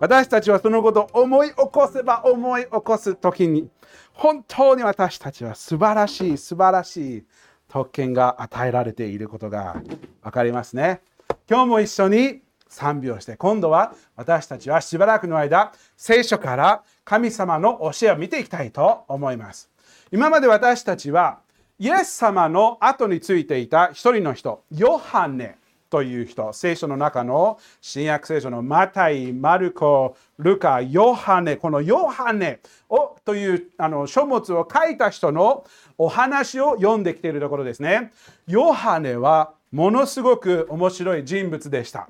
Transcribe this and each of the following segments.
私たちはそのことを思い起こせば思い起こす時に本当に私たちは素晴らしい素晴らしい特権が与えられていることが分かりますね。今日も一緒に賛美をして今度は私たちはしばらくの間聖書から神様の教えを見ていきたいと思います。今まで私たちはイエス様の後についていた一人の人ヨハネ。という人聖書の中の新約聖書のマタイ、マルコ、ルカ、ヨハネこのヨハネをというあの書物を書いた人のお話を読んできているところですね。ヨハネはものすごく面白い人物でした。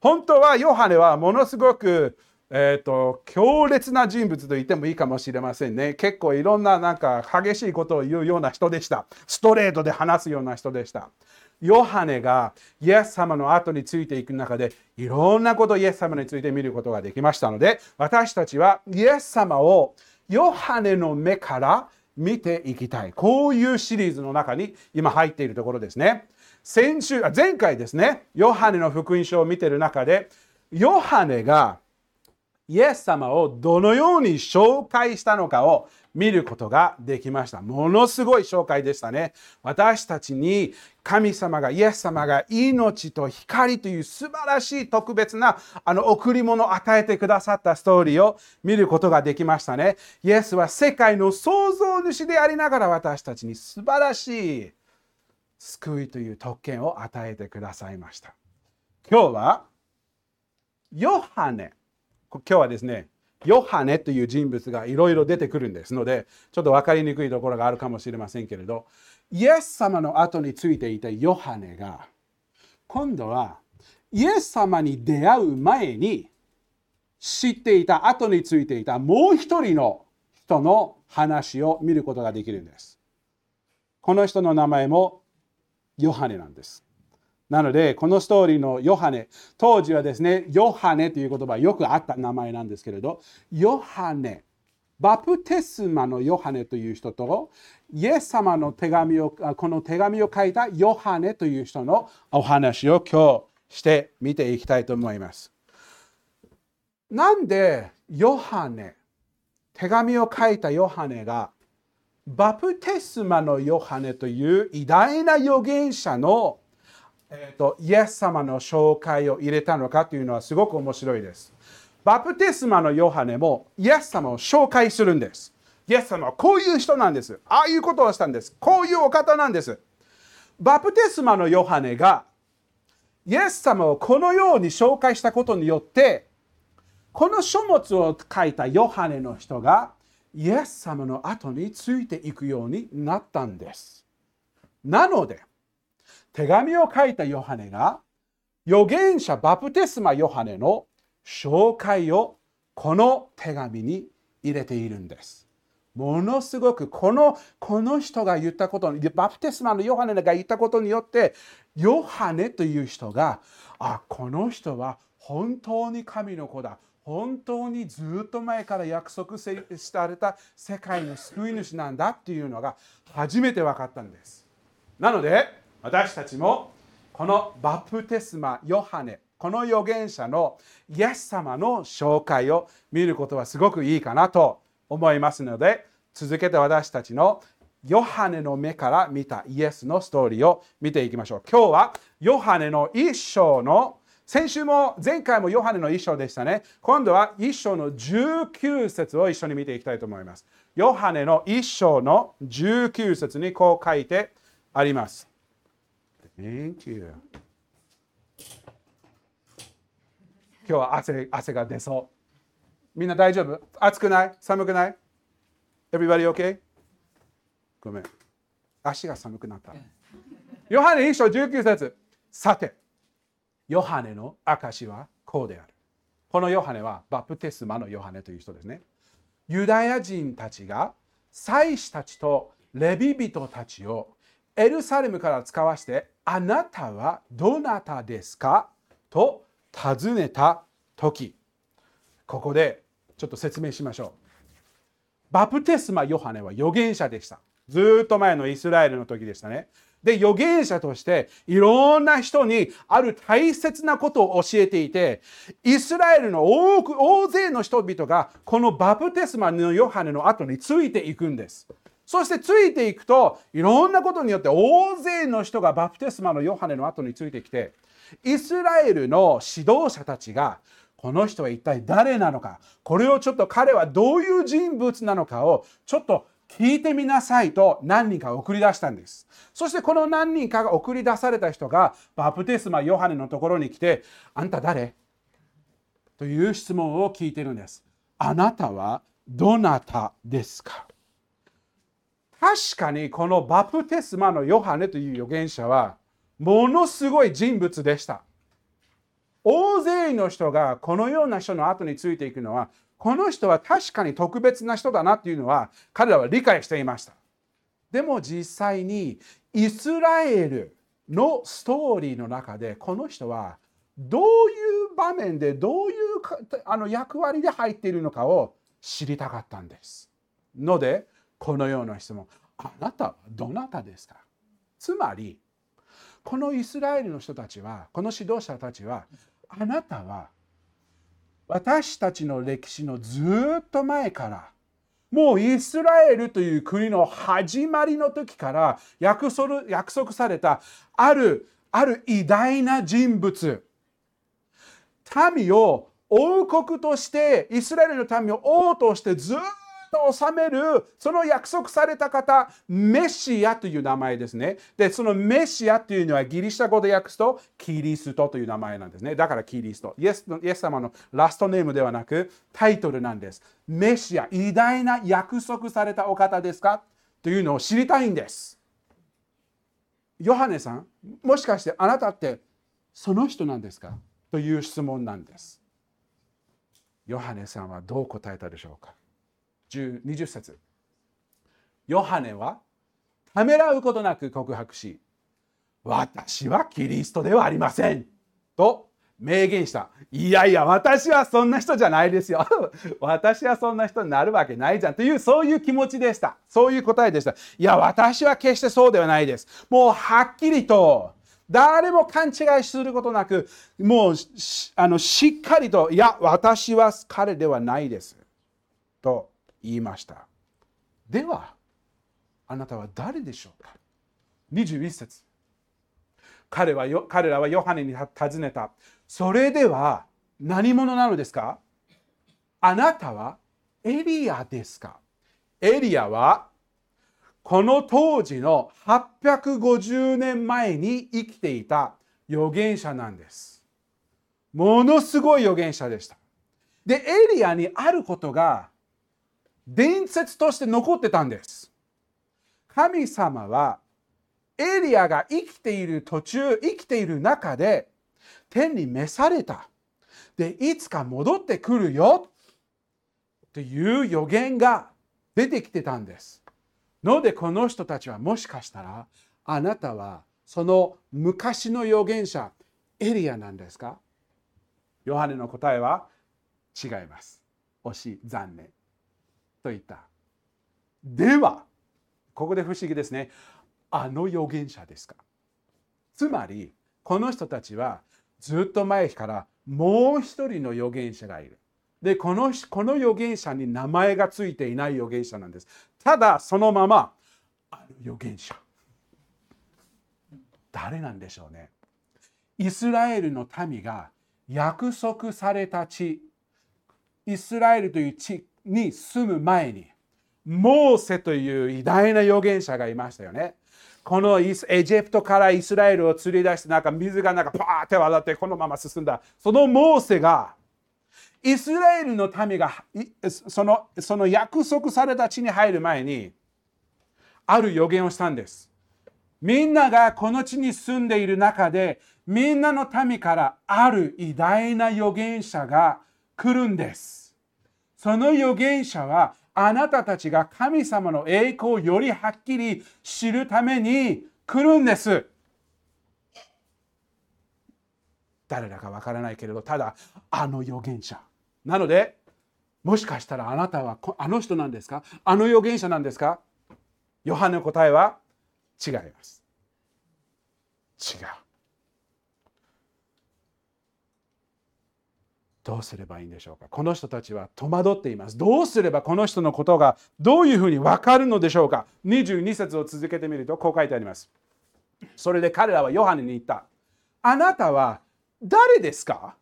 本当はヨハネはものすごくえーと、強烈な人物と言ってもいいかもしれませんね。結構いろんななんか激しいことを言うような人でした。ストレートで話すような人でした。ヨハネがイエス様の後についていく中でいろんなことをイエス様について見ることができましたので私たちはイエス様をヨハネの目から見ていきたい。こういうシリーズの中に今入っているところですね。先週前回ですねヨハネの福音書を見ている中でヨハネがイエス様をどのように紹介したのかを見ることができました。ものすごい紹介でしたね。私たちに神様が、イエス様が命と光という素晴らしい特別なあの贈り物を与えてくださったストーリーを見ることができましたね。イエスは世界の創造主でありながら私たちに素晴らしい救いという特権を与えてくださいました。今日はヨハネ今日はですねヨハネという人物がいろいろ出てくるんですのでちょっと分かりにくいところがあるかもしれませんけれどイエス様の後についていたヨハネが今度はイエス様に出会う前に知っていた後についていたもう一人の人の話を見ることができるんです。この人の名前もヨハネなんです。なので、このストーリーのヨハネ、当時はですね、ヨハネという言葉よくあった名前なんですけれど、ヨハネ、バプテスマのヨハネという人と、イエス様の手紙を、この手紙を書いたヨハネという人のお話を今日して見ていきたいと思います。なんでヨハネ、手紙を書いたヨハネが、バプテスマのヨハネという偉大な預言者のえーと、イエス様の紹介を入れたのかというのはすごく面白いです。バプテスマのヨハネもイエス様を紹介するんです。イエス様はこういう人なんです。ああいうことをしたんです。こういうお方なんです。バプテスマのヨハネがイエス様をこのように紹介したことによってこの書物を書いたヨハネの人がイエス様の後についていくようになったんです。なので手紙を書いたヨハネが預言者バプテスマヨハネの紹介をこの手紙に入れているんです。ものすごくこのこの人が言ったことにバプテスマのヨハネが言ったことによってヨハネという人があこの人は本当に神の子だ本当にずっと前から約束された世界の救い主なんだっていうのが初めて分かったんです。なので私たちもこのバプテスマヨハネこの預言者のイエス様の紹介を見ることはすごくいいかなと思いますので続けて私たちのヨハネの目から見たイエスのストーリーを見ていきましょう。今日はヨハネの一章の先週も前回もヨハネの一章でしたね。今度は一章の19節を一緒に見ていきたいと思います。ヨハネの一章の19節にこう書いてあります。Thank you. 今日は汗汗が出そう。みんな大丈夫？暑くない？寒くない ?Everybody OK? ごめん。足が寒くなった。ヨハネ一章19節さて、ヨハネの証はこうである。このヨハネはバプテスマのヨハネという人ですね。ユダヤ人たちが祭司たちとレビ人たちをエルサレムから使わしてあなたはどなたですか？と尋ねた時ここでちょっと説明しましょう。バプテスマ・ヨハネは預言者でした。ずっと前のイスラエルの時でしたね。で、預言者としていろんな人にある大切なことを教えていて、イスラエルの多く、大勢の人々がこのバプテスマのヨハネの後についていくんです。そしてついていくと、いろんなことによって大勢の人がバプテスマのヨハネの後についてきて、イスラエルの指導者たちがこの人は一体誰なのかこれをちょっと彼はどういう人物なのかをちょっと聞いてみなさいと何人か送り出したんです。そしてこの何人かが送り出された人がバプテスマヨハネのところに来てあんた誰？という質問を聞いてるんですあなたはどなたですか？確かにこのバプテスマのヨハネという預言者はものすごい人物でした。大勢の人がこのような人の後についていくのはこの人は確かに特別な人だなっていうのは彼らは理解していました。でも実際にイスラエルのストーリーの中でこの人はどういう場面でどういうあの役割で入っているのかを知りたかったんです。のでこのような質問。あなたはどなたですか？つまりこのイスラエルの人たちはこの指導者たちはあなたは私たちの歴史のずっと前からもうイスラエルという国の始まりの時から約束されたあるある偉大な人物。民を王国としてイスラエルの民を王としてずっと治めるその約束された方メシアという名前ですね。でそのメシアというのはギリシャ語で訳すとキリストという名前なんですね。だからキリスト。イエスイエス様のラストネームではなくタイトルなんです。メシア偉大な約束されたお方ですか？というのを知りたいんです。ヨハネさんもしかしてあなたってその人なんですか？という質問なんです。ヨハネさんはどう答えたでしょうか？20節。ヨハネはためらうことなく告白し私はキリストではありません。と明言した。いやいや私はそんな人じゃないですよ。私はそんな人になるわけないじゃん。というそういう気持ちでした。そういう答えでした。いや私は決してそうではないです。もうはっきりと誰も勘違いすることなくもうあのしっかりといや私は彼ではないです。と言いました。ではあなたは誰でしょうか？21節。彼はよ彼らはヨハネに尋ねた。それでは何者なのですか？あなたはエリアですか？エリアはこの当時の850年前に生きていた預言者なんです。ものすごい預言者でした。で、エリアにあることが伝説として残ってたんです。神様はエリアが生きている途中、生きている中で天に召された。で、いつか戻ってくるよという予言が出てきてたんです。のでこの人たちはもしかしたらあなたはその昔の預言者エリアなんですか？ヨハネの答えは違います。惜しい、残念。と言った。では、ここで不思議ですね。あの預言者ですかつまり、この人たちはずっと前からもう一人の預言者がいる。で、このこの預言者に名前がついていない預言者なんです。ただ、そのまま、あの預言者。誰なんでしょうね。イスラエルの民が約束された地、イスラエルという地に住む前にモーセという偉大な預言者がいましたよね。このエジプトからイスラエルを釣り出してなんか水がなんかパーって渡ってこのまま進んだそのモーセがイスラエルの民がそのその約束された地に入る前にある予言をしたんです。みんながこの地に住んでいる中でみんなの民からある偉大な預言者が来るんです。その預言者はあなたたちが神様の栄光をよりはっきり知るために来るんです。誰だかわからないけれど、ただあの預言者。なので、もしかしたらあなたはこあの人なんですか？あの預言者なんですか？ヨハネの答えは違います。違う。どうすればいいんでしょうか？この人たちは戸惑っています。どうすればこの人のことがどういうふうに分かるのでしょうか ?22 節を続けてみるとこう書いてあります。それで彼らはヨハネに言った。あなたは誰ですか？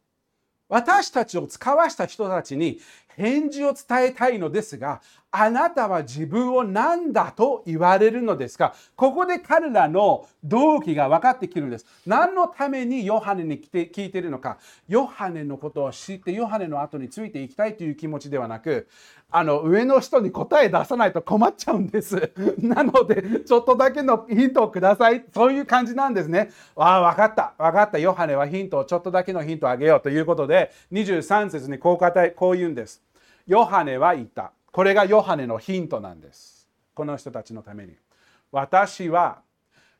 私たちを使わした人たちに返事を伝えたいのですが、あなたは自分を何だと言われるのですか？ここで彼らの動機が分かってくるんです。何のためにヨハネに来て聞いているのか、ヨハネのことを知って、ヨハネの後についていきたいという気持ちではなく、あの上の人に答え出さないと困っちゃうんです。なので、ちょっとだけのヒントをください。そういう感じなんですね。ああ、分かった。分かった。ヨハネはヒントを、ちょっとだけのヒントをあげようということで、23節にこう語りこう言うんです。ヨハネは言った。これがヨハネのヒントなんです。この人たちのために。私は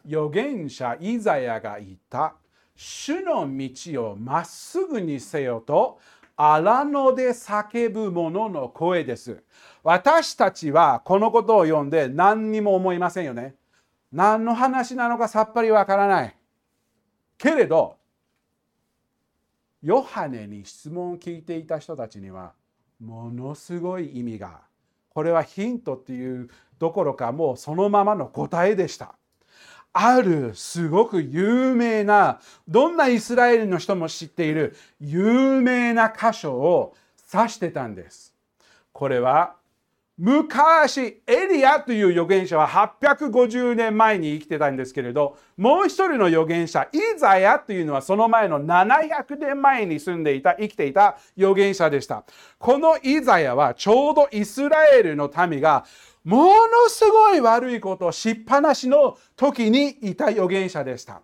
預言者イザヤが言った。主の道をまっすぐにせよと荒野で叫ぶ者の声です。私たちはこのことを読んで何にも思いませんよね。何の話なのかさっぱりわからない。けれど、ヨハネに質問を聞いていた人たちにはものすごい意味がこれはヒントっていうどころかもうそのままの答えでした。あるすごく有名などんなイスラエルの人も知っている有名な箇所を指してたんです。これは昔エリアという預言者は850年前に生きてたんですけれどもう一人の預言者イザヤというのはその前の700年前に住んでいた生きていた預言者でした。このイザヤはちょうどイスラエルの民がものすごい悪いことをしっぱなしの時にいた預言者でした。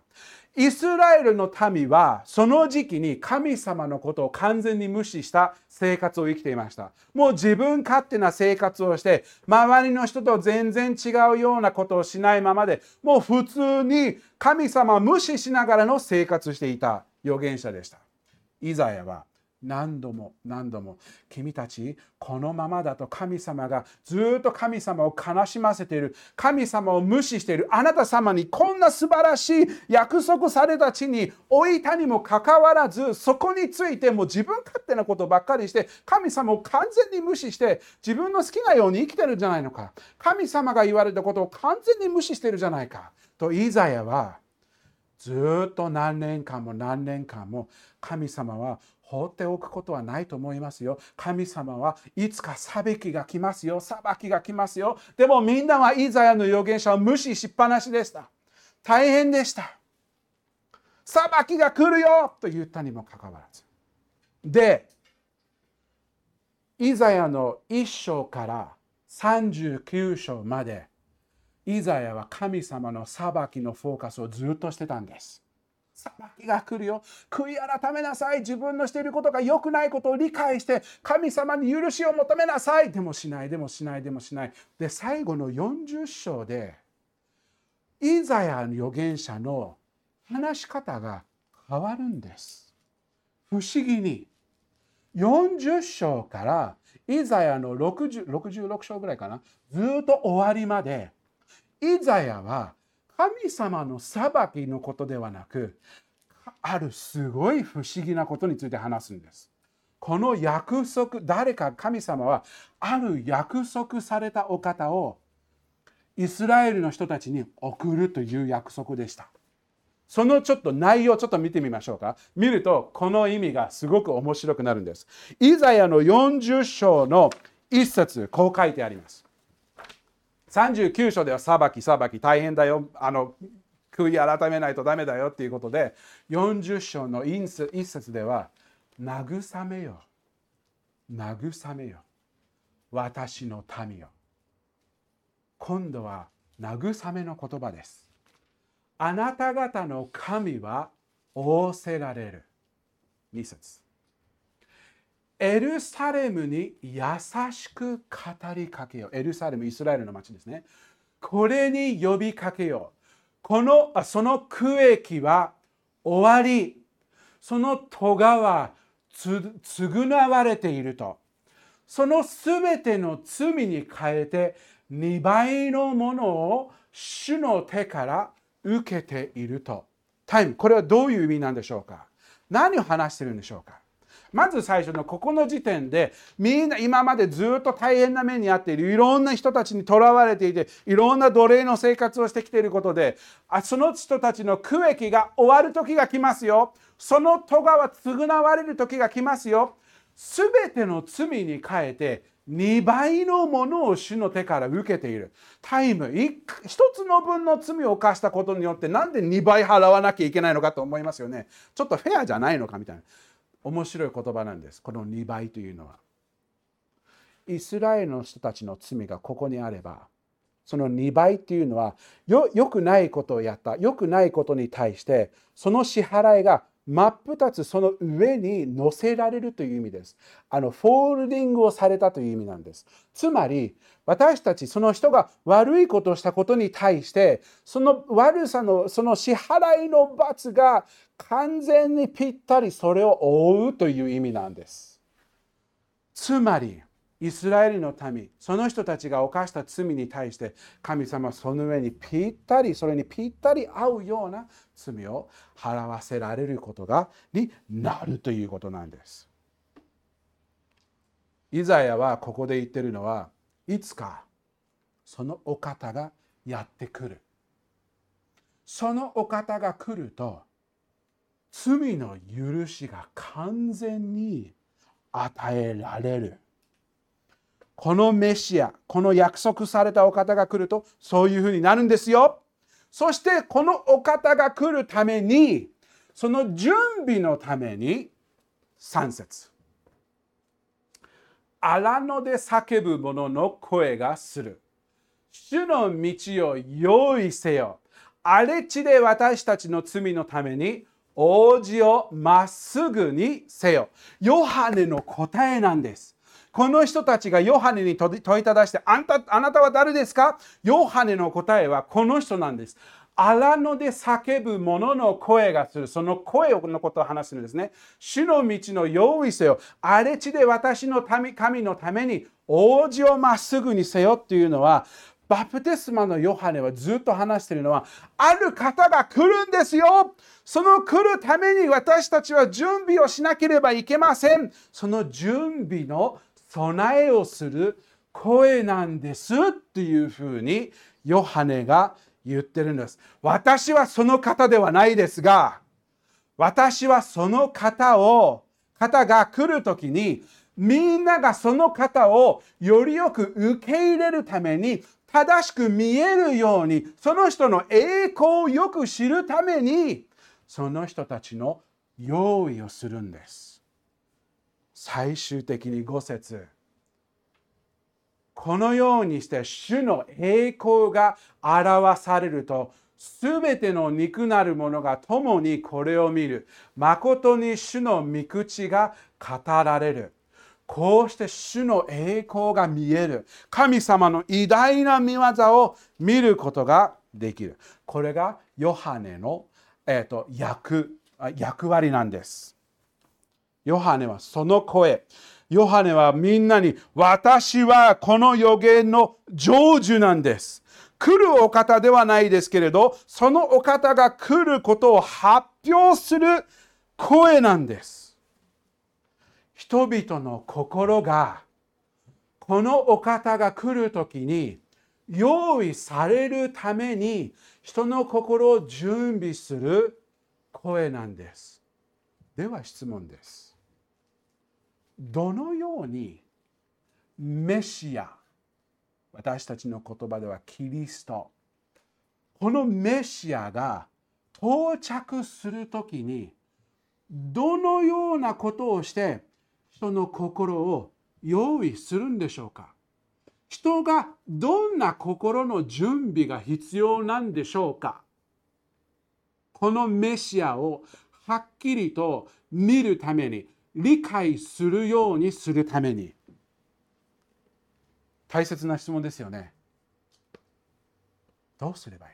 イスラエルの民はその時期に神様のことを完全に無視した生活を生きていました。もう自分勝手な生活をして周りの人と全然違うようなことをしないままでもう普通に神様を無視しながらの生活していた預言者でした。イザヤは何度も何度も君たちこのままだと神様がずっと神様を悲しませている。神様を無視している。あなた様にこんな素晴らしい約束された地に置いたにもかかわらずそこについても自分勝手なことばっかりして神様を完全に無視して自分の好きなように生きてるんじゃないのか。神様が言われたことを完全に無視してるじゃないか。とイザヤはずっと何年間も何年間も神様は放っておくことはないと思いますよ。神様はいつか裁きが来ますよ。裁きが来ますよ。でもみんなはイザヤの預言者を無視しっぱなしでした。大変でした。裁きが来るよと言ったにもかかわらず。で、イザヤの1章から39章まで、イザヤは神様の裁きのフォーカスをずっとしてたんです。裁きが来るよ。悔い改めなさい。自分のしていることが良くないことを理解して、神様に許しを求めなさい。でもしない、でもしない、でもしない。で、最後の40章で、イザヤの預言者の話し方が変わるんです。不思議に。40章からイザヤの60 66章ぐらいかな。ずっと終わりまで、イザヤは神様の裁きのことではなく、あるすごい不思議なことについて話すんです。この約束、誰か神様はある約束されたお方をイスラエルの人たちに送るという約束でした。そのちょっと内容をちょっと見てみましょうか。見るとこの意味がすごく面白くなるんです。イザヤの40章の一節こう書いてあります。39章では裁き裁き大変だよ。あの悔い改めないとダメだよっていうことで40章の一節では慰めよ。慰めよ。私の民よ。今度は慰めの言葉です。あなた方の神は仰せられる。2節。エルサレムに優しく語りかけよう。エルサレム、イスラエルの町ですね。これに呼びかけよう。この、その区域は終わり。その咎は償われていると。そのすべての罪に変えて2倍のものを主の手から受けていると。タイム、これはどういう意味なんでしょうか？何を話してるんでしょうか？まず最初のここの時点でみんな今までずっと大変な目に遭っているいろんな人たちにとらわれていていろんな奴隷の生活をしてきていることであその人たちの区域が終わる時が来ますよその戸がは償われる時が来ますよすべての罪に変えて2倍のものを主の手から受けている。タイム、一つの分の罪を犯したことによってなんで2倍払わなきゃいけないのかと思いますよね。ちょっとフェアじゃないのかみたいな。面白い言葉なんです。この2倍というのは。イスラエルの人たちの罪がここにあれば、その2倍っていうのはよ、よくないことをやった、よくないことに対して、その支払いが真っ二つその上に乗せられるという意味です。あの、フォールディングをされたという意味なんです。つまり、私たち、その人が悪いことをしたことに対して、その悪さの、その支払いの罰が完全にぴったりそれを覆うという意味なんです。つまり、イスラエルの民、その人たちが犯した罪に対して、神様はその上にぴったり、それにぴったり合うような罪を払わせられることがになるということなんです。イザヤはここで言ってるのはいつかそのお方がやってくる。そのお方が来ると罪の許しが完全に与えられる。このメシア、この約束されたお方が来ると、そういうふうになるんですよ。そして、このお方が来るために、その準備のために、3節荒野で叫ぶ者の声がする。主の道を用意せよ。荒れ地で私たちの罪のために王子をまっすぐにせよ。ヨハネの答えなんです。この人たちがヨハネに問いただしてあんた、あなたは誰ですか？ヨハネの答えはこの人なんです。荒野で叫ぶ者の声がする。その声のことを話すんですね。主の道の用意せよ。荒れ地で私の民神のために王子をまっすぐにせよっていうのは、バプテスマのヨハネはずっと話しているのは、ある方が来るんですよ。その来るために私たちは準備をしなければいけません。その準備の備えをする声なんですっていうふうにヨハネが言ってるんです。私はその方ではないですが、私はその方を、方が来る時に、みんながその方をよりよく受け入れるために、正しく見えるように、その人の栄光をよく知るために、その人たちの用意をするんです。最終的に5節このようにして主の栄光が表されるとすべての肉なる者が共にこれを見る。誠に主の御口が語られる。こうして主の栄光が見える。神様の偉大な見業を見ることができる。これがヨハネの、えーと、役役割なんです。ヨハネはその声。ヨハネはみんなに、私はこの予言の成就なんです。来るお方ではないですけれど、そのお方が来ることを発表する声なんです。人々の心が、このお方が来るときに、用意されるために、人の心を準備する声なんです。では質問です。どのようにメシア私たちの言葉ではキリストこのメシアが到着するときにどのようなことをして人の心を用意するんでしょうか。人がどんな心の準備が必要なんでしょうか。このメシアをはっきりと見るために理解するようにするために大切な質問ですよね。どうすればいい？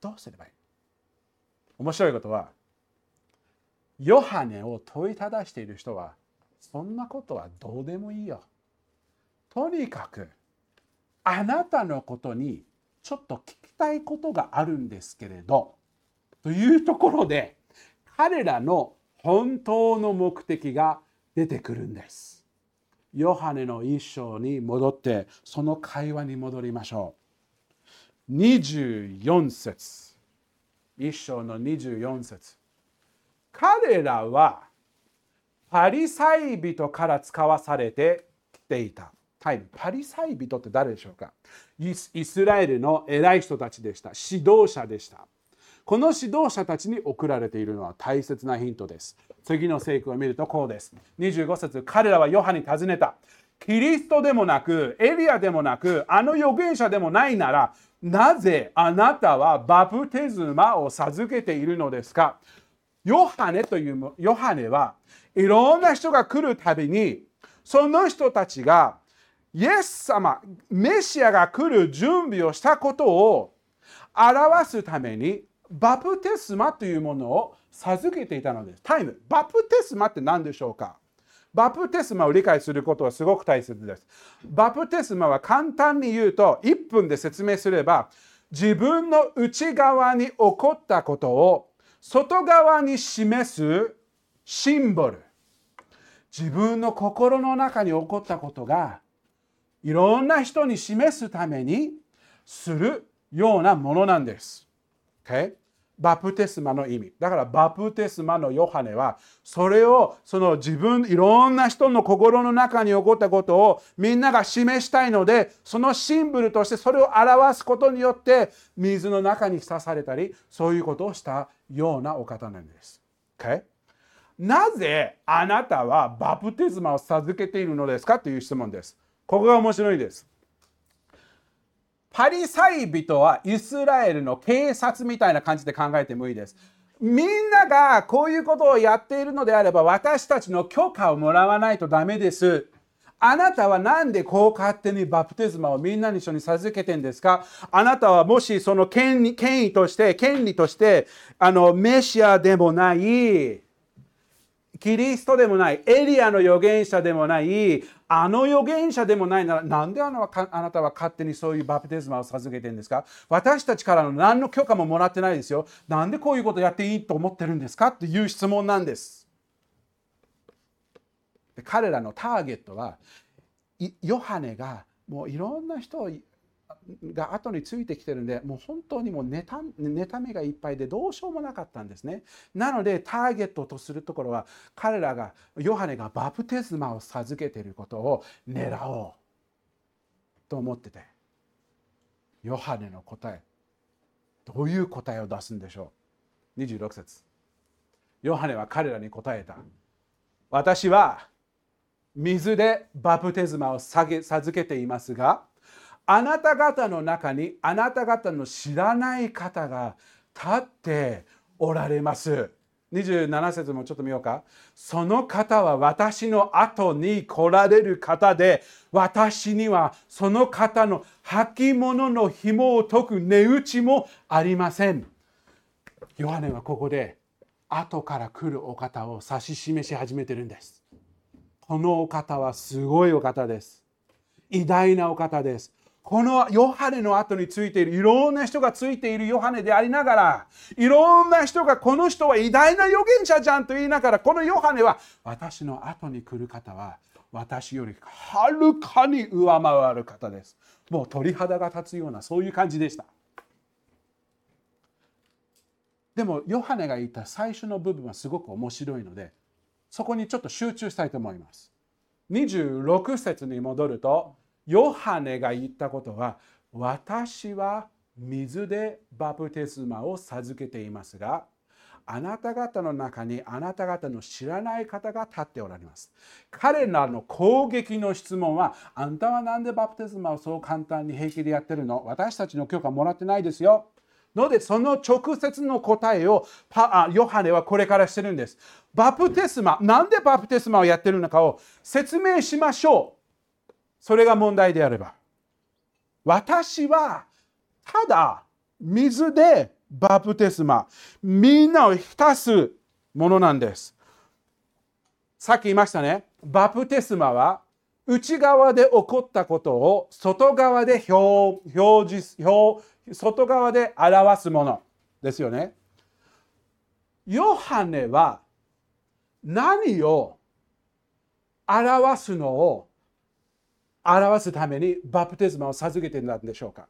どうすればいい？面白いことはヨハネを問いただしている人はそんなことはどうでもいいよ。とにかくあなたのことにちょっと聞きたいことがあるんですけれどというところで彼らの本当の目的が出てくるんです。ヨハネの一章に戻ってその会話に戻りましょう。24節一章の24節彼らはパリサイ人から使わされてきていた。はい、パリサイ人って誰でしょうか？イスラエルの偉い人たちでした。指導者でした。この指導者たちに送られているのは大切なヒントです。次の聖句を見るとこうです。25節彼らはヨハに尋ねた。キリストでもなく、エリアでもなく、あの預言者でもないなら、なぜあなたはバプテズマを授けているのですか？ヨハネというヨハネはいろんな人が来るたびにその人たちがイエス様メシアが来る準備をしたことを表すためにバプテスマというものを授けていたのです。タイム、バプテスマって何でしょうか？バプテスマを理解することはすごく大切です。バプテスマは簡単に言うと1分で説明すれば自分の内側に起こったことを外側に示すシンボル。自分の心の中に起こったことがいろんな人に示すためにするようなものなんです。Okay? バプテスマの意味。だからバプテスマのヨハネはそれをその自分いろんな人の心の中に起こったことをみんなが示したいのでそのシンボルとしてそれを表すことによって水の中に刺されたりそういうことをしたようなお方なんです。Okay? なぜあなたはバプテスマを授けているのですか？という質問です。ここが面白いです。パリサイ人はイスラエルの警察みたいな感じで考えてもいいです。みんながこういうことをやっているのであれば私たちの許可をもらわないとダメです。あなたは何でこう勝手にバプテスマをみんなに一緒に授けてんですか？あなたはもしその権威権威として、権利として、あの、メシアでもない、キリストでもない、エリアの預言者でもない、あの預言者でもないなら、なんであのあなたは勝手にそういうバプテスマを授けてるんですか？私たちからの何の許可ももらってないですよ。なんでこういうことやっていいと思ってるんですか？っていう質問なんです。で彼らのターゲットは、ヨハネがもういろんな人をが後についてきてるんでもう本当にもう妬みがいっぱいでどうしようもなかったんですね。なのでターゲットとするところは彼らがヨハネがバプテスマを授けていることを狙おうと思っててヨハネの答えどういう答えを出すんでしょう？26節。ヨハネは彼らに答えた。私は水でバプテスマを授けていますがあなた方の中にあなた方の知らない方が立っておられます。27節もちょっと見ようか。その方は私の後に来られる方で、私にはその方の履物の紐を解く値打ちもありません。ヨハネはここで後から来るお方を指し示し始めてるんです。このお方はすごいお方です。偉大なお方です。このヨハネの後についているいろんな人がついているヨハネでありながらいろんな人がこの人は偉大な預言者じゃんと言いながらこのヨハネは私の後に来る方は私よりはるかに上回る方です。もう鳥肌が立つようなそういう感じでした。でもヨハネが言った最初の部分はすごく面白いのでそこにちょっと集中したいと思います。26節に戻るとヨハネが言ったことは私は水でバプテスマを授けていますがあなた方の中にあなた方の知らない方が立っておられます。彼らの攻撃の質問はあんたは何でバプテスマをそう簡単に平気でやってるの？私たちの許可もらってないですよ。ので、その直接の答えをパヨハネはこれからしてるんです。バプテスマ、なんでバプテスマをやってるのかを説明しましょう。それが問題であれば。私はただ水でバプテスマ、みんなを浸すものなんです。さっき言いましたね。バプテスマは内側で起こったことを外側で表示表外側で表すものですよね。ヨハネは何を表すのを表すためにバプテスマを授けてたんでしょうか？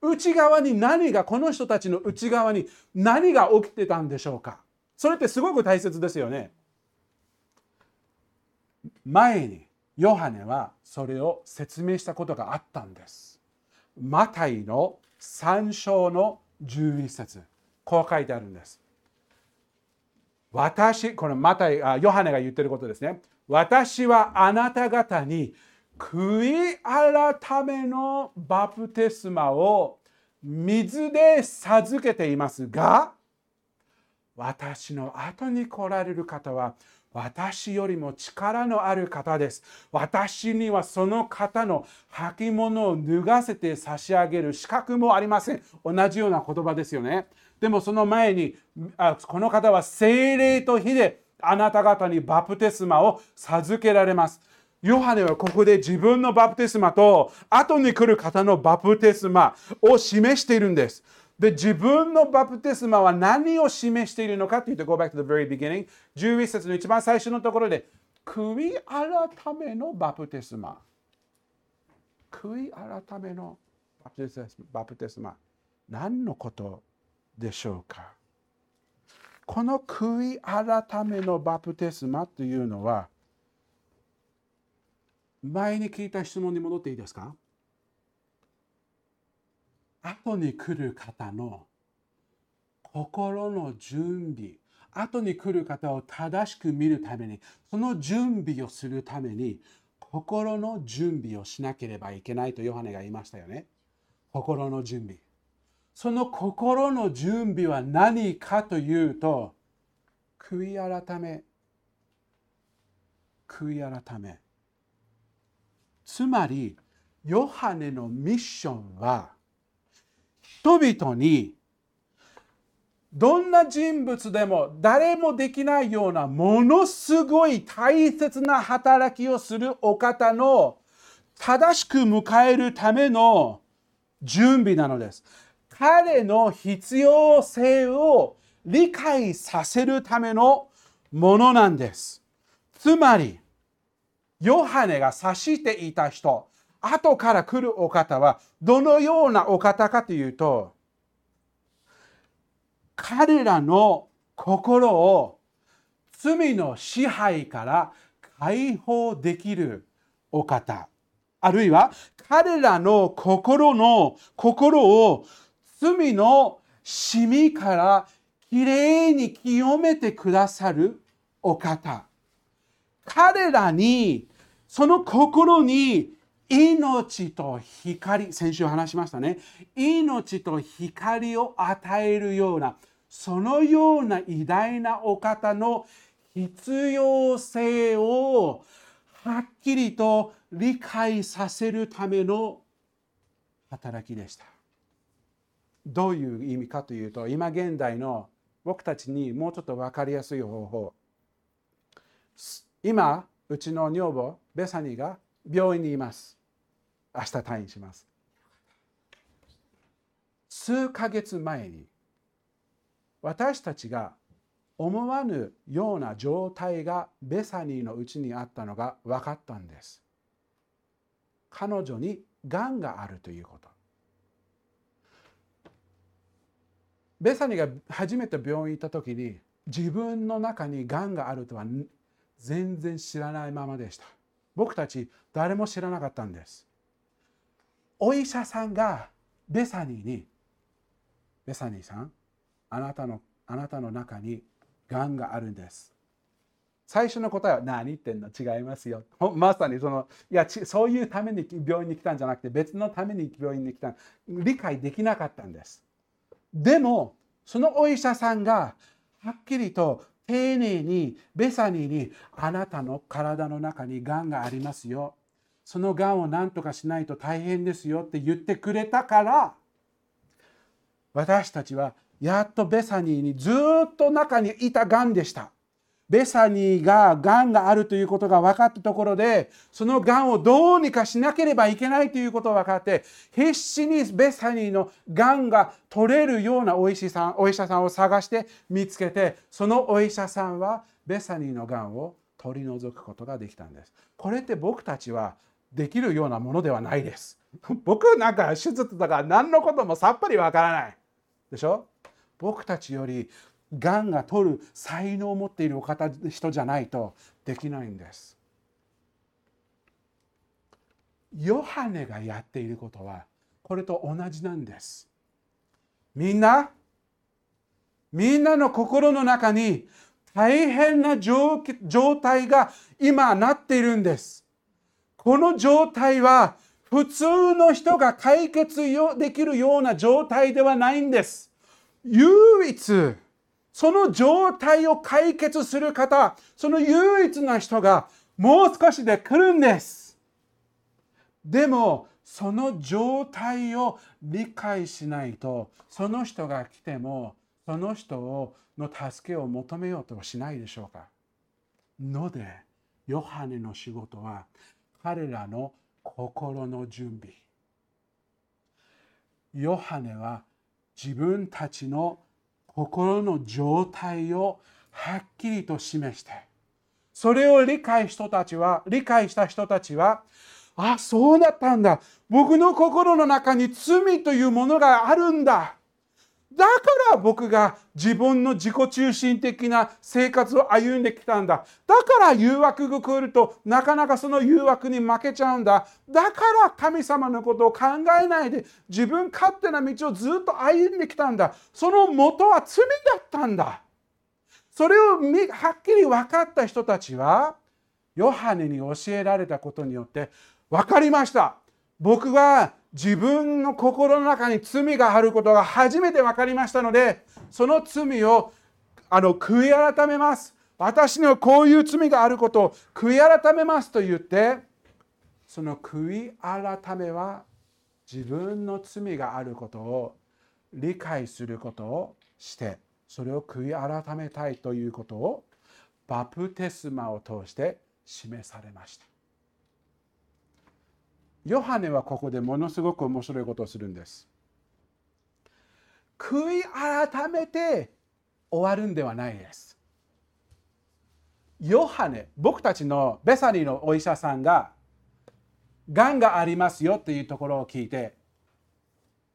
内側に何がこの人たちの内側に何が起きてたんでしょうか？それってすごく大切ですよね。前にヨハネはそれを説明したことがあったんです。マタイの3章の11節こう書いてあるんです。私、これマタイあヨハネが言ってることですね。私はあなた方に悔い改めのバプテスマを水で授けていますが私の後に来られる方は私よりも力のある方です。私にはその方の履物を脱がせて差し上げる資格もありません。同じような言葉ですよね。でもその前にあこの方は精霊と火であなた方にバプテスマを授けられます。ヨハネはここで自分のバプテスマと後に来る方のバプテスマを示しているんです。で、自分のバプテスマは何を示しているのかというと、go back to the very beginning。11節の一番最初のところで、悔い改めのバプテスマ。悔い改めのバプテスマ。バプテスマ何のことでしょうか？この悔い改めのバプテスマというのは、前に聞いた質問に戻っていいですか？後に来る方の心の準備。後に来る方を正しく見るためにその準備をするために心の準備をしなければいけないとヨハネが言いましたよね。心の準備。その心の準備は何かというと悔い改め。悔い改め。つまりヨハネのミッションは人々にどんな人物でも誰もできないようなものすごい大切な働きをするお方の正しく迎えるための準備なのです。彼の必要性を理解させるためのものなんです。つまり、ヨハネが指していた人、後から来るお方はどのようなお方かというと彼らの心を罪の支配から解放できるお方。あるいは彼らの心の心を罪のシミからきれいに清めてくださるお方。彼らにその心に命と光、先週話しましたね。命と光を与えるような、そのような偉大なお方の必要性をはっきりと理解させるための働きでした。どういう意味かというと、今現代の僕たちにもうちょっと分かりやすい方法。今、うちの女房、ベサニーが病院にいます。明日退院します。数ヶ月前に私たちが思わぬような状態がベサニーのうちにあったのが分かったんです。彼女にがんがあるということ。ベサニーが初めて病院に行った時に自分の中にがんがあるとは全然知らないままでした。僕たち誰も知らなかったんです。お医者さんがベサニーに「ベサニーさんあなたのあなたの中にがんがあるんです」最初の答えは「何言ってんの？違いますよ」まさにそのいやそういうために病院に来たんじゃなくて別のために病院に来た。理解できなかったんです。でもそのお医者さんがはっきりと丁寧にベサニーにあなたの体の中にがんがありますよ。そのがんを何とかしないと大変ですよって言ってくれたから私たちはやっとベサニーにずっと中にいたがんでした。ベサニーががんがあるということが分かったところでそのがんをどうにかしなければいけないということが分かって必死にベサニーのがんが取れるようなお医者さんお医者さんを探して見つけてそのお医者さんはベサニーのがんを取り除くことができたんです。これって僕たちはできるようなものではないです。僕なんか手術とか何のこともさっぱりわからない。でしょ？僕たちよりがんが取る才能を持っているお方人じゃないとできないんです。ヨハネがやっていることはこれと同じなんです。みんなみんなの心の中に大変な状態が今なっているんです。この状態は普通の人が解決できるような状態ではないんです。唯一その状態を解決する方、その唯一な人がもう少しで来るんです。でも、その状態を理解しないと、その人が来ても、その人の助けを求めようとはしないでしょうか。ので、ヨハネの仕事は、彼らの心の準備。ヨハネは自分たちの心の状態をはっきりと示して。それを理解人たちは理解した人たちはあそうだったんだ。僕の心の中に罪というものがあるんだ。だから僕が自分の自己中心的な生活を歩んできたんだ。だから誘惑が来るとなかなかその誘惑に負けちゃうんだ。だから神様のことを考えないで自分勝手な道をずっと歩んできたんだ。その元は罪だったんだ。それをはっきり分かった人たちはヨハネに教えられたことによって分かりました。僕は自分の心の中に罪があることが初めて分かりましたのでその罪をあの悔い改めます。私にはこういう罪があることを悔い改めますと言ってその悔い改めは自分の罪があることを理解することをしてそれを悔い改めたいということをバプテスマを通して示されました。ヨハネはここでものすごく面白いことをするんです。悔い改めて終わるんではないです。ヨハネ、僕たちのベサニーのお医者さんが、がんがありますよというところを聞いて、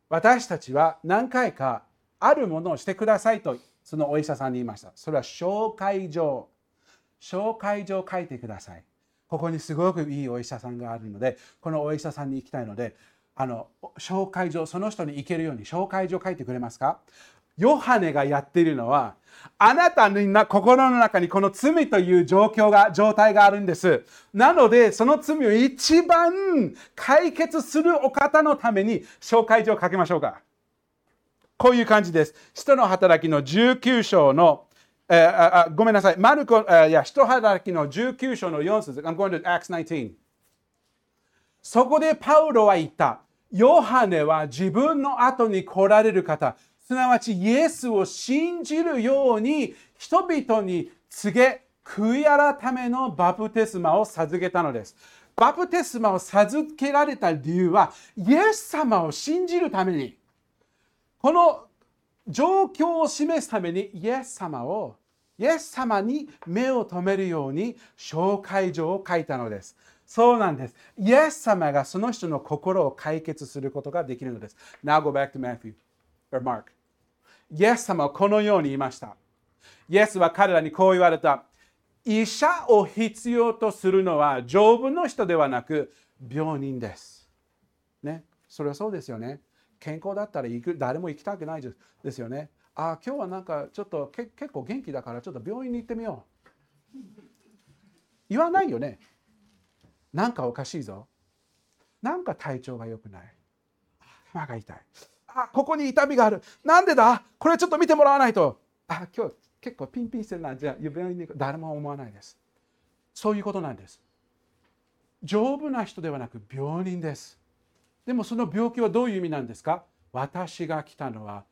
私たちは何回かあるものをしてくださいとそのお医者さんに言いました。それは紹介状。紹介状を書いてください。ここにすごくいいお医者さんがあるのでこのお医者さんに行きたいのであの紹介状その人に行けるように紹介状書いてくれますか？ヨハネがやっているのはあなたの心の中にこの罪という状況が状態があるんです。なのでその罪を一番解決するお方のために紹介状を書きましょうか。こういう感じです。使徒の働きの19章のえー、ごめんなさい。マルコ、いや、人働きの19章の4節。I'm going to Acts 19. そこでパウロは言った。ヨハネは自分の後に来られる方、すなわちイエスを信じるように人々に告げ、悔い改めのバプテスマを授けたのです。バプテスマを授けられた理由は、イエス様を信じるために、この状況を示すためにイエス様をイエス様に目を留めるように紹介状を書いたのです。そうなんです。イエス様がその人の心を解決することができるのです。Now go back to Matthew or Mark. イエス様はこのように言いました。イエスは彼らにこう言われた。医者を必要とするのは丈夫の人ではなく病人です。ね。それはそうですよね。健康だったら行く誰も行きたくないですよね。あ今日はなんかちょっとけ結構元気だからちょっと病院に行ってみよう。言わないよね。なんかおかしいぞ。なんか体調が良くない。頭が痛い。あここに痛みがある。なんでだ？これちょっと見てもらわないと。あ今日結構ピンピンしてるな。じゃあ病院に行く誰も思わないです。そういうことなんです。丈夫な人ではなく病人です。でもその病気はどういう意味なんですか？私が来たのは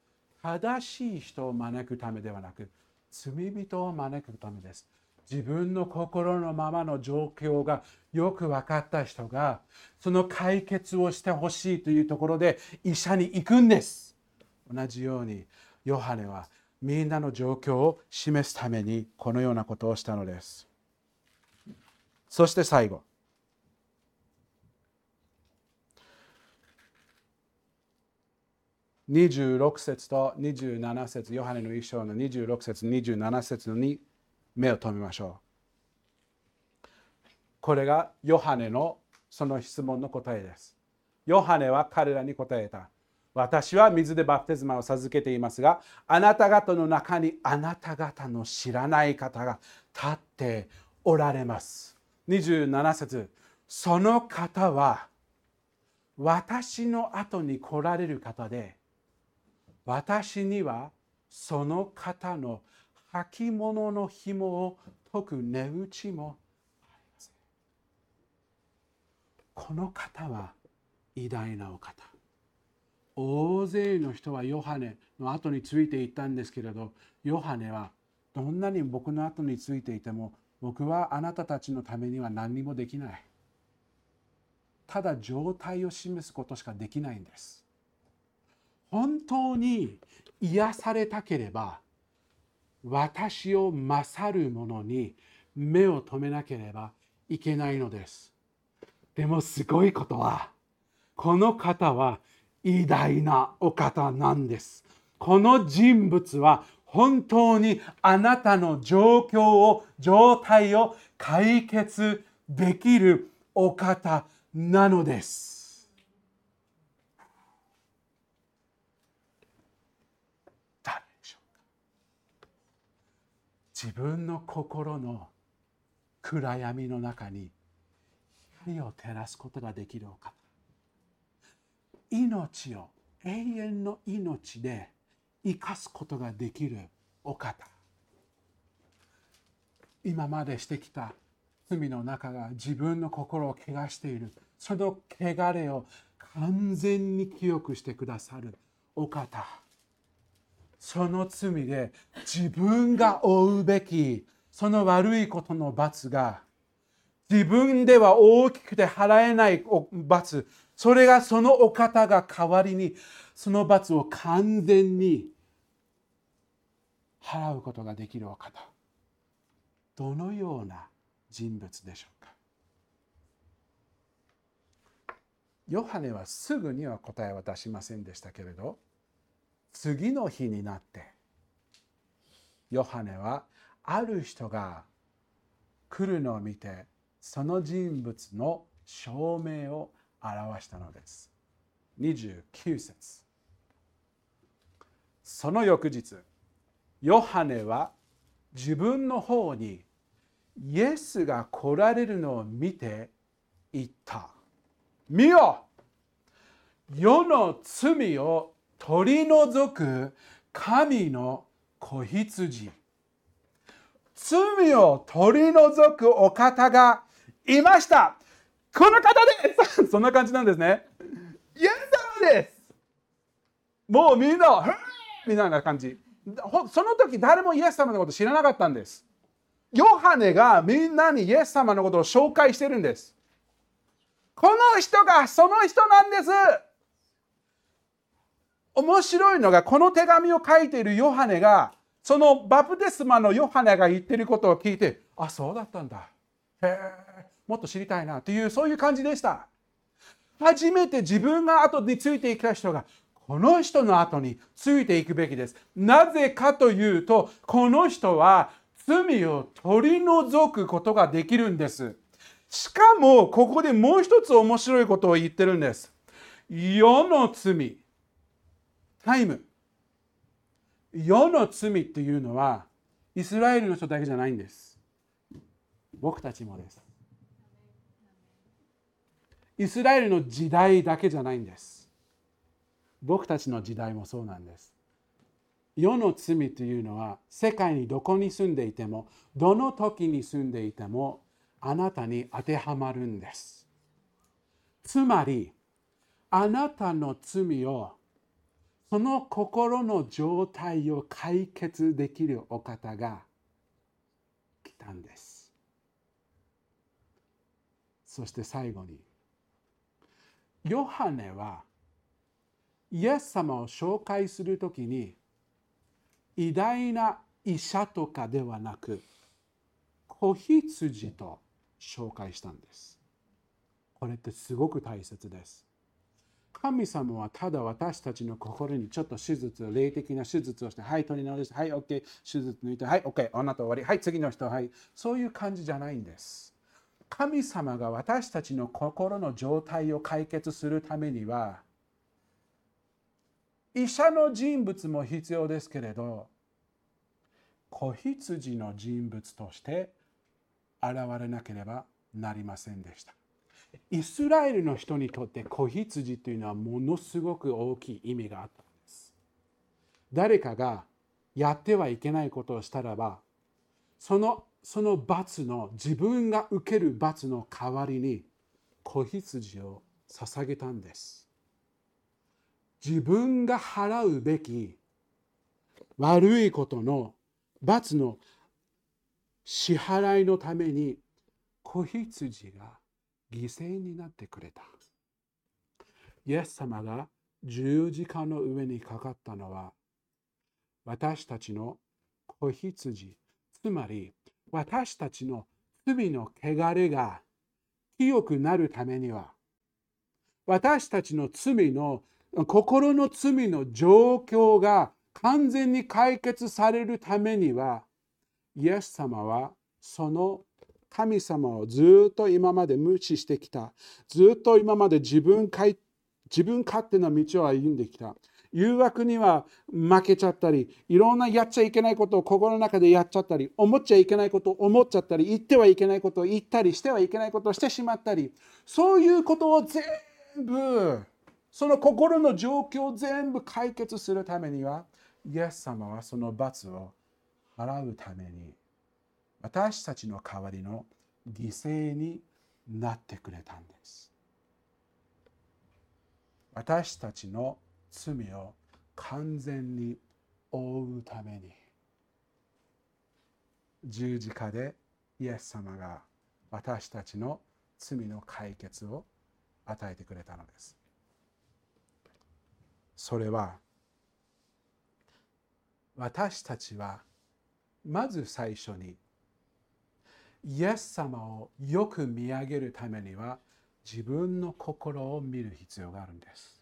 正しい人を招くためではなく罪人を招くためです。自分の心のままの状況がよく分かった人がその解決をしてほしいというところで医者に行くんです。同じようにヨハネはみんなの状況を示すためにこのようなことをしたのです。そして最後。26節と27節ヨハネの一章の26節27節に目を留めましょう。これがヨハネのその質問の答えです。ヨハネは彼らに答えた。私は水でバプテスマを授けていますがあなた方の中にあなた方の知らない方が立っておられます。27節その方は私の後に来られる方で私にはその方の履物の紐を解く値打ちもありません。この方は偉大なお方。大勢の人はヨハネの後についていったんですけれど、ヨハネはどんなに僕の後についていても、僕はあなたたちのためには何にもできない。ただ状態を示すことしかできないんです。本当に癒されたければ私を勝る者に目を留めなければいけないのです。でもすごいことはこの方は偉大なお方なんです。この人物は本当にあなたの状況を状態を解決できるお方なのです。自分の心の暗闇の中に光を照らすことができるお方命を永遠の命で生かすことができるお方。今までしてきた罪の中が自分の心を汚している。その汚れを完全に記憶してくださるお方。その罪で自分が負うべきその悪いことの罰が自分では大きくて払えない罰それがそのお方が代わりにその罰を完全に払うことができるお方どのような人物でしょうか？ヨハネはすぐには答えは出しませんでしたけれど次の日になってヨハネはある人が来るのを見てその人物の証明を表したのです。29節その翌日ヨハネは自分の方にイエスが来られるのを見て言った。見よ世の罪を取り除く神の子羊。罪を取り除くお方がいました。この方です。そんな感じなんですね。イエス様です。もうみんなみたいな感じ。その時誰もイエス様のこと知らなかったんです。ヨハネがみんなにイエス様のことを紹介してるんです。この人がその人なんです面白いのがこの手紙を書いているヨハネがそのバプテスマのヨハネが言ってることを聞いてあそうだったんだ。へえもっと知りたいなっていうそういう感じでした。初めて自分が後についていた人がこの人の後についていくべきです。なぜかというとこの人は罪を取り除くことができるんです。しかもここでもう一つ面白いことを言ってるんです。世の罪。タイム。世の罪っていうのはイスラエルの人だけじゃないんです。僕たちもです。イスラエルの時代だけじゃないんです。僕たちの時代もそうなんです。世の罪というのは世界にどこに住んでいてもどの時に住んでいてもあなたに当てはまるんです。つまりあなたの罪をその心の状態を解決できるお方が来たんですそして最後にヨハネはイエス様を紹介するときに偉大な医者とかではなく子羊と紹介したんです。これってすごく大切です。神様はただ私たちの心にちょっと手術、霊的な手術をして、はい、取り直して、はい、OK、手術抜いて、はい、OK、あなた終わり、はい、次の人、はい、そういう感じじゃないんです。神様が私たちの心の状態を解決するためには、医者の人物も必要ですけれど子羊の人物として現れなければなりませんでしたイスラエルの人にとって子羊というのはものすごく大きい意味があったんです。誰かがやってはいけないことをしたらばそのその罰の自分が受ける罰の代わりに子羊を捧げたんです。自分が払うべき悪いことの罰の支払いのために子羊が犠牲になってくれた。イエス様が十字架の上にかかったのは私たちの子羊つまり私たちの罪の汚れが清くなるためには私たちの罪の心の罪の状況が完全に解決されるためにはイエス様はその神様をずっと今まで無視してきた。ずっと今まで自分自分勝手な道を歩んできた。誘惑には負けちゃったりいろんなやっちゃいけないことを心の中でやっちゃったり思っちゃいけないことを思っちゃったり言ってはいけないことを言ったりしてはいけないことをしてしまったり。そういうことを全部その心の状況を全部解決するためには、イエス様はその罰を払うために、私たちの代わりの犠牲になってくれたんです。私たちの罪を完全に覆うために、十字架でイエス様が私たちの罪の解決を与えてくれたのです。それは私たちはまず最初にイエス様をよく見上げるためには自分の心を見る必要があるんです。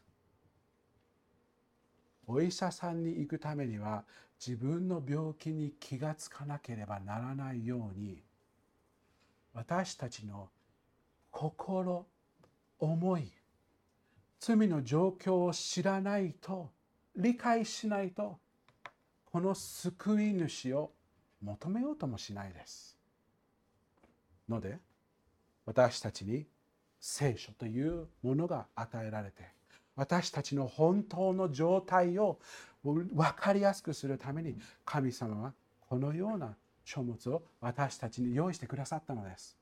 お医者さんに行くためには自分の病気に気がつかなければならないように私たちの心思い罪の状況を知らないと理解しないとこの救い主を求めようともしないです。ので私たちに聖書というものが与えられて私たちの本当の状態を分かりやすくするために神様はこのような書物を私たちに用意してくださったのです。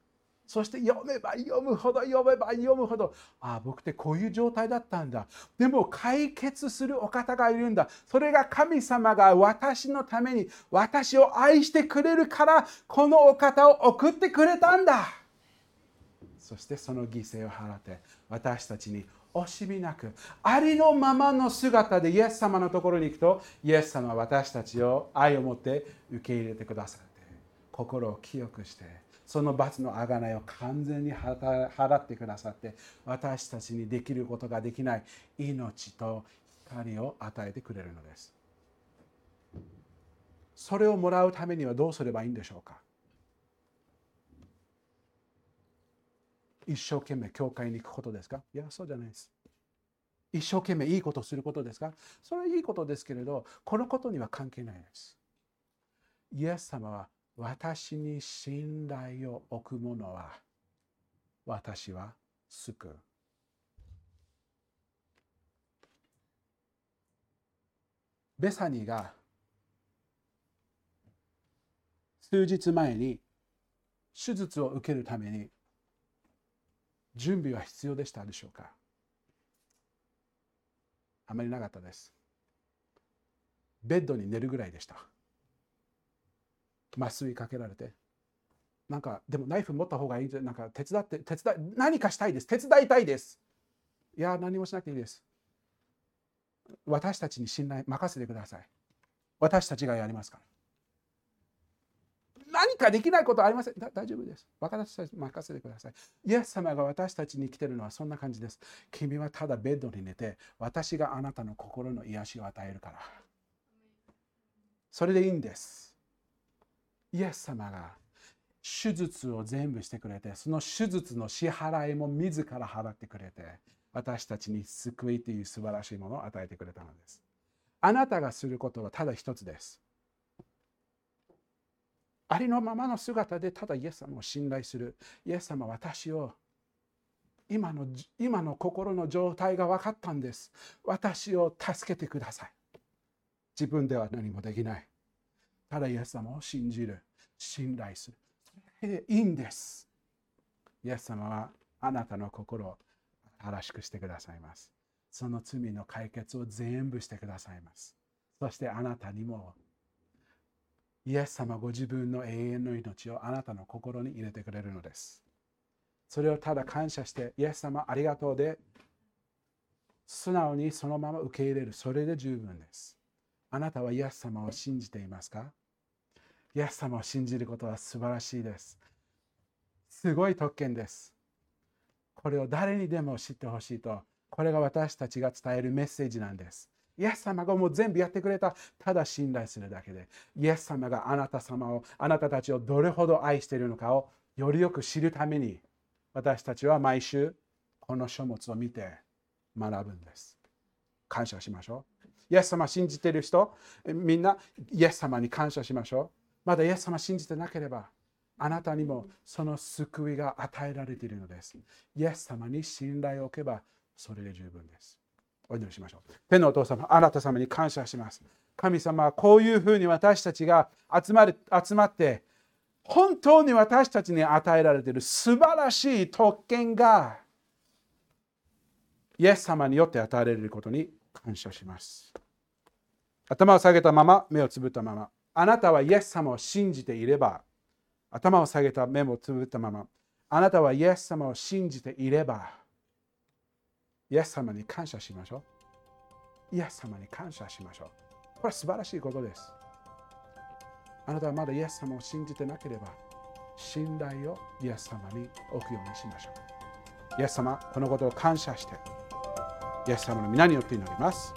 そして読めば読むほど読めば読むほど。ああ僕ってこういう状態だったんだ。でも解決するお方がいるんだ。それが神様が私のために私を愛してくれるからこのお方を送ってくれたんだ。そしてその犠牲を払って私たちに惜しみなくありのままの姿でイエス様のところに行くとイエス様は私たちを愛を持って受け入れてくださって心を清くしてその罰の贖いを完全に払ってくださって私たちにできることができない命と光を与えてくれるのです。それをもらうためにはどうすればいいんでしょうか？一生懸命教会に行くことですか？いやそうじゃないです。一生懸命いいことをすることですか？それはいいことですけれどこのことには関係ないです。イエス様は私に信頼を置く者は私は救う。ベサニーが数日前に手術を受けるために準備は必要でしたでしょうか？あまりなかったです。ベッドに寝るぐらいでした。麻酔かけられて。なんかでもナイフ持った方がいいんじゃなんか手伝って手伝い何かしたいです。手伝いたいです。いや何もしなくていいです。私たちに信頼任せてください。私たちがやりますから。何かできないことありません。大丈夫です。私たち任せてください。イエス様が私たちに来てるのはそんな感じです。君はただベッドに寝て私があなたの心の癒しを与えるから。それでいいんです。イエス様が手術を全部してくれてその手術の支払いも自ら払ってくれて私たちに救いという素晴らしいものを与えてくれたのです。あなたがすることはただ一つです。ありのままの姿でただイエス様を信頼する。イエス様私を今の今の心の状態が分かったんです。私を助けてください。自分では何もできない。ただイエス様を信じる信頼するそれでいいんですイエス様はあなたの心を新しくしてくださいますその罪の解決を全部してくださいますそしてあなたにもイエス様ご自分の永遠の命をあなたの心に入れてくれるのです。それをただ感謝して、イエス様ありがとうで、素直にそのまま受け入れる。それで十分です。あなたはイエス様を信じていますか？イエス様を信じることは素晴らしいです。すごい特権です。これを誰にでも知ってほしいと、これが私たちが伝えるメッセージなんです。イエス様がもう全部やってくれた。ただ信頼するだけで。イエス様があなた様を、あなたたちをどれほど愛しているのかをよりよく知るために、私たちは毎週この書物を見て学ぶんです。感謝しましょう。イエス様信じている人、みんなイエス様に感謝しましょう。まだイエス様信じてなければ、あなたにもその救いが与えられているのです。イエス様に信頼を置けば、それで十分です。お祈りしましょう。天のお父様、あなた様に感謝します。神様はこういうふうに私たちが集まる集まって、本当に私たちに与えられている素晴らしい特権が、イエス様によって与えられることに感謝します。頭を下げたまま、目をつぶったまま、あなたはイエス様を信じていれば、頭を下げた目をつぶったまま、あなたはイエス様を信じていれば、イエス様に感謝しましょう。イエス様に感謝しましょう。これは素晴らしいことです。あなたはまだイエス様を信じてなければ、信頼をイエス様に置くようにしましょう。イエス様、このことを感謝して、イエス様の皆によって祈ります。